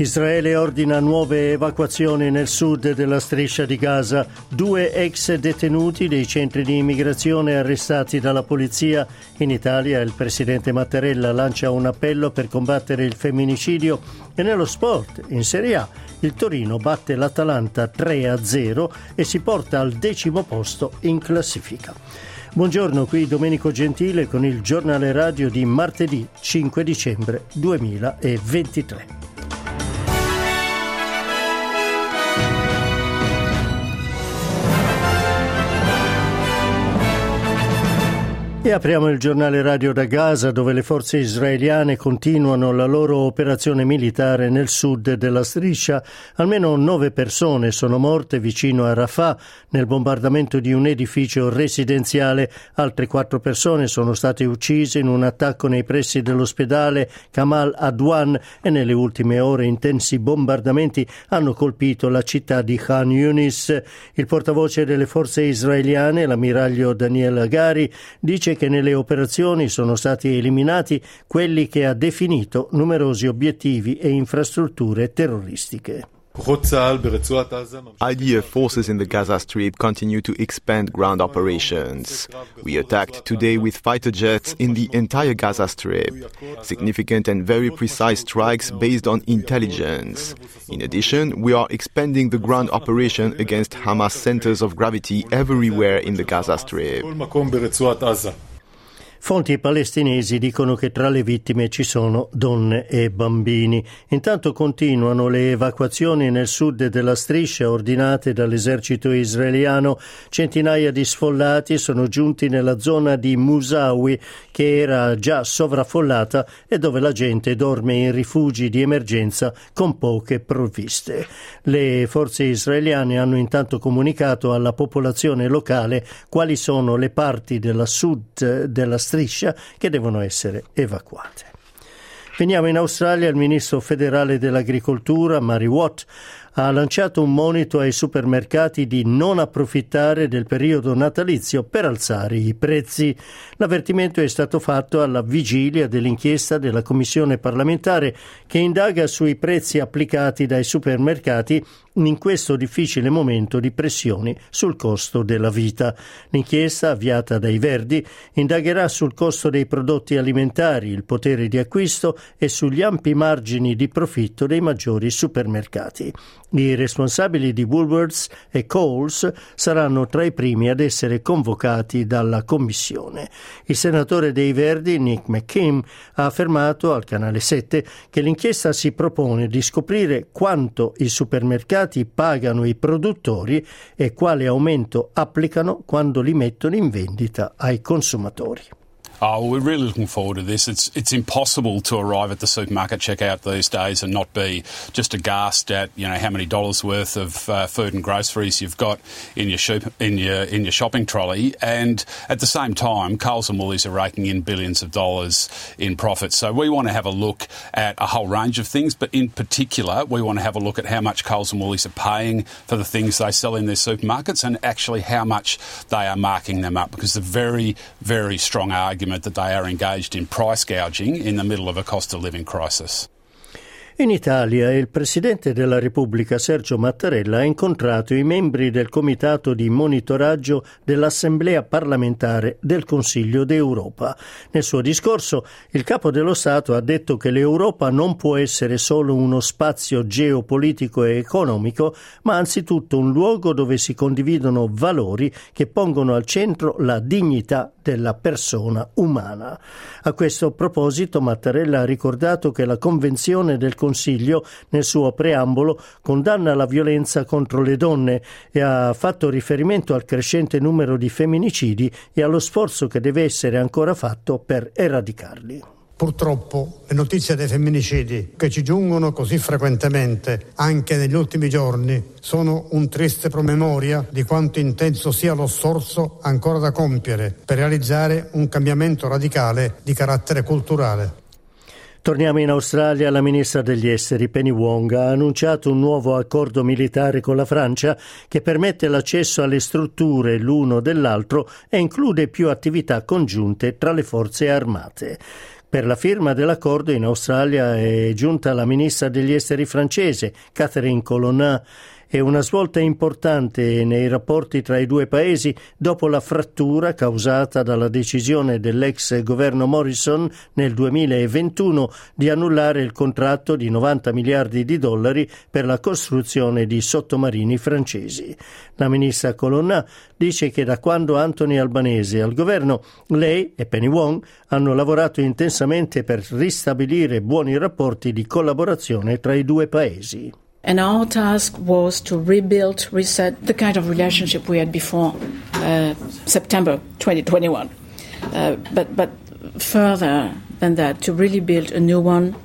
Israele ordina nuove evacuazioni nel sud della striscia di Gaza. Due ex detenuti dei centri di immigrazione arrestati dalla polizia. In Italia il presidente Mattarella lancia un appello per combattere il femminicidio. E nello sport, in Serie A, il Torino batte l'Atalanta 3-0 e si porta al decimo posto in classifica. Buongiorno, qui Domenico Gentile con il giornale radio di martedì 5 dicembre 2023. E apriamo il giornale radio da Gaza dove le forze israeliane continuano la loro operazione militare nel sud della striscia. Almeno nove persone sono morte vicino a Rafah nel bombardamento di un edificio residenziale. Altre quattro persone sono state uccise in un attacco nei pressi dell'ospedale Kamal Adwan e nelle ultime ore intensi bombardamenti hanno colpito la città di Khan Yunis. Il portavoce delle forze israeliane, l'ammiraglio Daniel Agari, dice dice che nelle operazioni sono stati eliminati quelli che ha definito numerosi obiettivi e infrastrutture terroristiche. IDF forces in the Gaza Strip continue to expand ground operations. We attacked today with fighter jets in the entire Gaza Strip. Significant and very precise strikes based on intelligence. In addition, we are expanding the ground operation against Hamas centers of gravity everywhere in the Gaza Strip. Fonti palestinesi dicono che tra le vittime ci sono donne e bambini. Intanto continuano le evacuazioni nel sud della striscia ordinate dall'esercito israeliano. Centinaia di sfollati sono giunti nella zona di Musawi, che era già sovraffollata e dove la gente dorme in rifugi di emergenza con poche provviste. Le forze israeliane hanno intanto comunicato alla popolazione locale quali sono le parti della sud della striscia striscia che devono essere evacuate. Veniamo in Australia, il ministro federale dell'agricoltura, Mary Watt, ha lanciato un monito ai supermercati di non approfittare del periodo natalizio per alzare i prezzi. L'avvertimento è stato fatto alla vigilia dell'inchiesta della Commissione parlamentare che indaga sui prezzi applicati dai supermercati in questo difficile momento di pressioni sul costo della vita. L'inchiesta, avviata dai Verdi, indagherà sul costo dei prodotti alimentari, il potere di acquisto e sugli ampi margini di profitto dei maggiori supermercati. I responsabili di Woolworths e Coles saranno tra i primi ad essere convocati dalla Commissione. Il senatore dei Verdi, Nick McKim, ha affermato al canale 7 che l'inchiesta si propone di scoprire quanto i supermercati pagano i produttori e quale aumento applicano quando li mettono in vendita ai consumatori. Oh, we're really looking forward to this. It's it's impossible to arrive at the supermarket checkout these days and not be just aghast at you know how many dollars worth of uh, food and groceries you've got in your shop, in your in your shopping trolley, and at the same time, Coles and Woolies are raking in billions of dollars in profits. So we want to have a look at a whole range of things, but in particular, we want to have a look at how much Coles and Woolies are paying for the things they sell in their supermarkets, and actually how much they are marking them up, because the very very strong argument argument that they are engaged in price gouging in the middle of a cost of living crisis. In Italia il Presidente della Repubblica Sergio Mattarella ha incontrato i membri del Comitato di monitoraggio dell'Assemblea parlamentare del Consiglio d'Europa. Nel suo discorso il Capo dello Stato ha detto che l'Europa non può essere solo uno spazio geopolitico e economico, ma anzitutto un luogo dove si condividono valori che pongono al centro la dignità della persona umana. A questo proposito Mattarella ha ricordato che la Convenzione del Consiglio nel suo preambolo condanna la violenza contro le donne e ha fatto riferimento al crescente numero di femminicidi e allo sforzo che deve essere ancora fatto per eradicarli. Purtroppo le notizie dei femminicidi che ci giungono così frequentemente anche negli ultimi giorni sono un triste promemoria di quanto intenso sia lo sforzo ancora da compiere per realizzare un cambiamento radicale di carattere culturale. Torniamo in Australia. La ministra degli esteri Penny Wong ha annunciato un nuovo accordo militare con la Francia che permette l'accesso alle strutture l'uno dell'altro e include più attività congiunte tra le forze armate. Per la firma dell'accordo in Australia è giunta la ministra degli esteri francese, Catherine Colonna, è una svolta importante nei rapporti tra i due paesi dopo la frattura causata dalla decisione dell'ex governo Morrison nel 2021 di annullare il contratto di 90 miliardi di dollari per la costruzione di sottomarini francesi. La ministra Colonna dice che da quando Anthony Albanese è al governo, lei e Penny Wong hanno lavorato intensamente per ristabilire buoni rapporti di collaborazione tra i due paesi. And our task was to rebuild, reset the kind of relationship we had before uh, September 2021. Uh, but, but further than that, to really build a new one.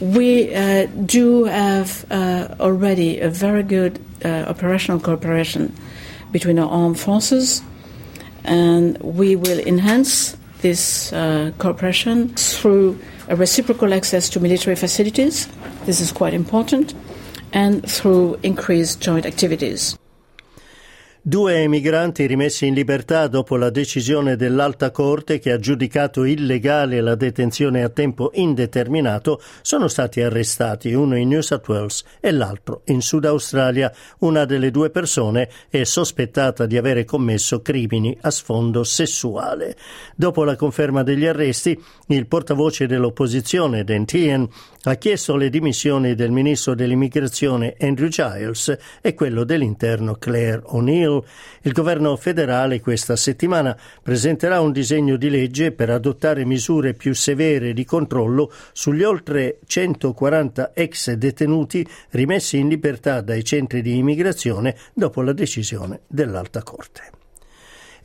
We uh, do have uh, already a very good uh, operational cooperation between our armed forces, and we will enhance this uh, cooperation through a reciprocal access to military facilities. This is quite important and through increased joint activities. Due emigranti rimessi in libertà dopo la decisione dell'Alta Corte che ha giudicato illegale la detenzione a tempo indeterminato sono stati arrestati, uno in New South Wales e l'altro in Sud Australia. Una delle due persone è sospettata di avere commesso crimini a sfondo sessuale. Dopo la conferma degli arresti, il portavoce dell'opposizione, Dentien, ha chiesto le dimissioni del ministro dell'immigrazione Andrew Giles e quello dell'interno Claire O'Neill. Il governo federale questa settimana presenterà un disegno di legge per adottare misure più severe di controllo sugli oltre 140 ex detenuti rimessi in libertà dai centri di immigrazione dopo la decisione dell'Alta Corte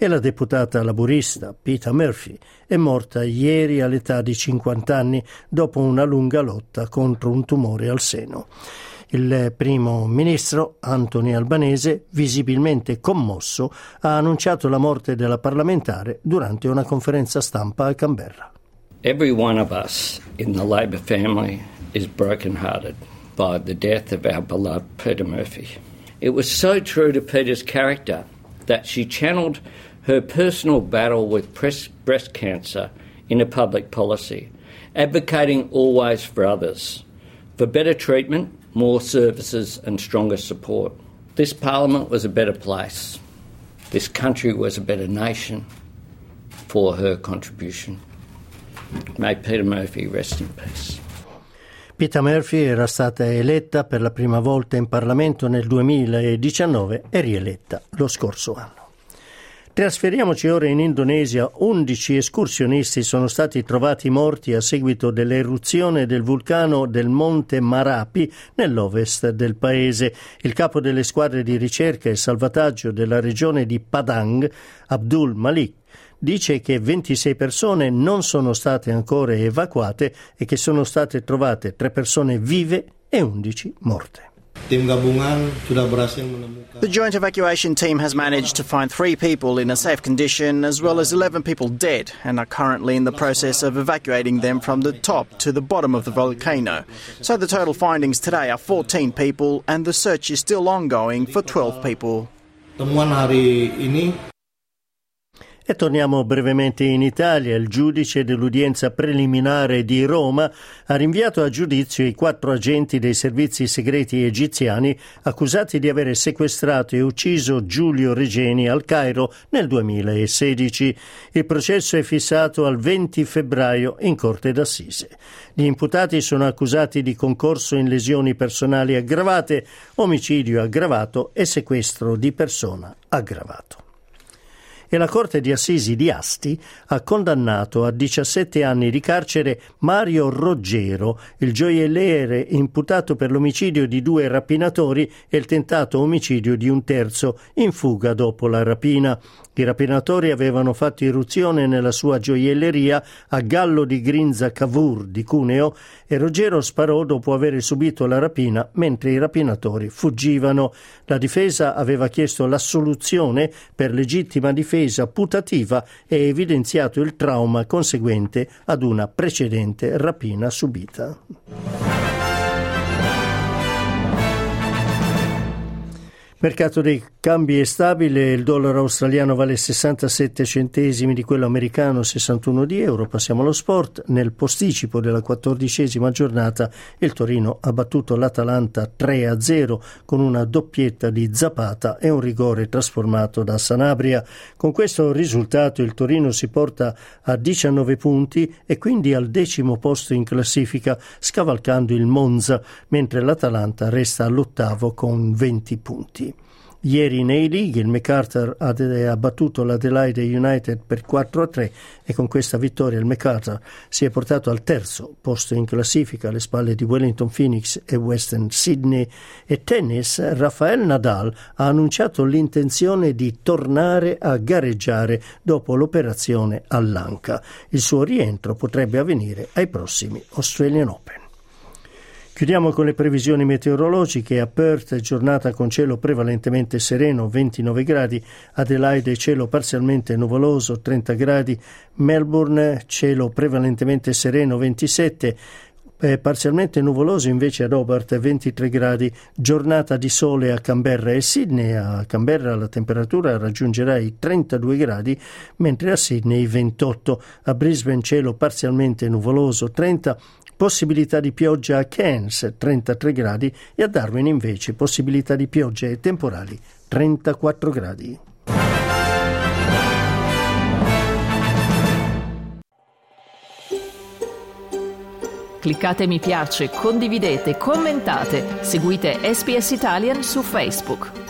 e la deputata laburista Peta Murphy è morta ieri all'età di 50 anni dopo una lunga lotta contro un tumore al seno. Il primo ministro Anthony Albanese, visibilmente commosso, ha annunciato la morte della parlamentare durante una conferenza stampa a Canberra. Every one of us in the Labor family is broken-hearted by the death of our beloved Peter Murphy. It was so true to Peter's character that she channeled her personal battle with breast cancer in a public policy, advocating always for others, for better treatment, more services, and stronger support. This Parliament was a better place. This country was a better nation for her contribution. May Peter Murphy rest in peace. Peter Murphy era stata eletta per la prima volta in Parlamento nel 2019 e rieletta lo scorso anno. Trasferiamoci ora in Indonesia. 11 escursionisti sono stati trovati morti a seguito dell'eruzione del vulcano del Monte Marapi nell'ovest del paese. Il capo delle squadre di ricerca e salvataggio della regione di Padang, Abdul Malik, dice che 26 persone non sono state ancora evacuate e che sono state trovate 3 persone vive e 11 morte. The joint evacuation team has managed to find three people in a safe condition as well as 11 people dead and are currently in the process of evacuating them from the top to the bottom of the volcano. So the total findings today are 14 people and the search is still ongoing for 12 people. E torniamo brevemente in Italia. Il giudice dell'udienza preliminare di Roma ha rinviato a giudizio i quattro agenti dei servizi segreti egiziani accusati di avere sequestrato e ucciso Giulio Regeni al Cairo nel 2016. Il processo è fissato al 20 febbraio in Corte d'Assise. Gli imputati sono accusati di concorso in lesioni personali aggravate, omicidio aggravato e sequestro di persona aggravato. E la Corte di Assisi di Asti ha condannato a 17 anni di carcere Mario Roggero, il gioielliere imputato per l'omicidio di due rapinatori e il tentato omicidio di un terzo in fuga dopo la rapina. I rapinatori avevano fatto irruzione nella sua gioielleria a Gallo di Grinza Cavour di Cuneo e Ruggero sparò dopo aver subito la rapina mentre i rapinatori fuggivano. La difesa aveva chiesto l'assoluzione per legittima difesa putativa e evidenziato il trauma conseguente ad una precedente rapina subita. Mercato dei cambi è stabile, il dollaro australiano vale 67 centesimi di quello americano, 61 di euro. Passiamo allo sport. Nel posticipo della quattordicesima giornata il Torino ha battuto l'Atalanta 3-0 con una doppietta di Zapata e un rigore trasformato da Sanabria. Con questo risultato il Torino si porta a 19 punti e quindi al decimo posto in classifica, scavalcando il Monza, mentre l'Atalanta resta all'ottavo con 20 punti. Ieri nei league il MacArthur ha battuto l'Adelaide United per 4-3 e con questa vittoria il MacArthur si è portato al terzo posto in classifica alle spalle di Wellington Phoenix e Western Sydney. E tennis, Rafael Nadal ha annunciato l'intenzione di tornare a gareggiare dopo l'operazione all'anca. Il suo rientro potrebbe avvenire ai prossimi Australian Open. Chiudiamo con le previsioni meteorologiche. A Perth giornata con cielo prevalentemente sereno 29 gradi, Adelaide cielo parzialmente nuvoloso 30 gradi, Melbourne cielo prevalentemente sereno 27 eh, parzialmente nuvoloso invece ad Hobart 23 gradi, giornata di sole a Canberra e Sydney. A Canberra la temperatura raggiungerà i 32 gradi, mentre a Sydney 28. A Brisbane cielo parzialmente nuvoloso 30 possibilità di pioggia a Cairns 33 gradi e a Darwin invece possibilità di piogge temporali 34 gradi. Cliccate mi piace, condividete, commentate, seguite SPS Italian su Facebook.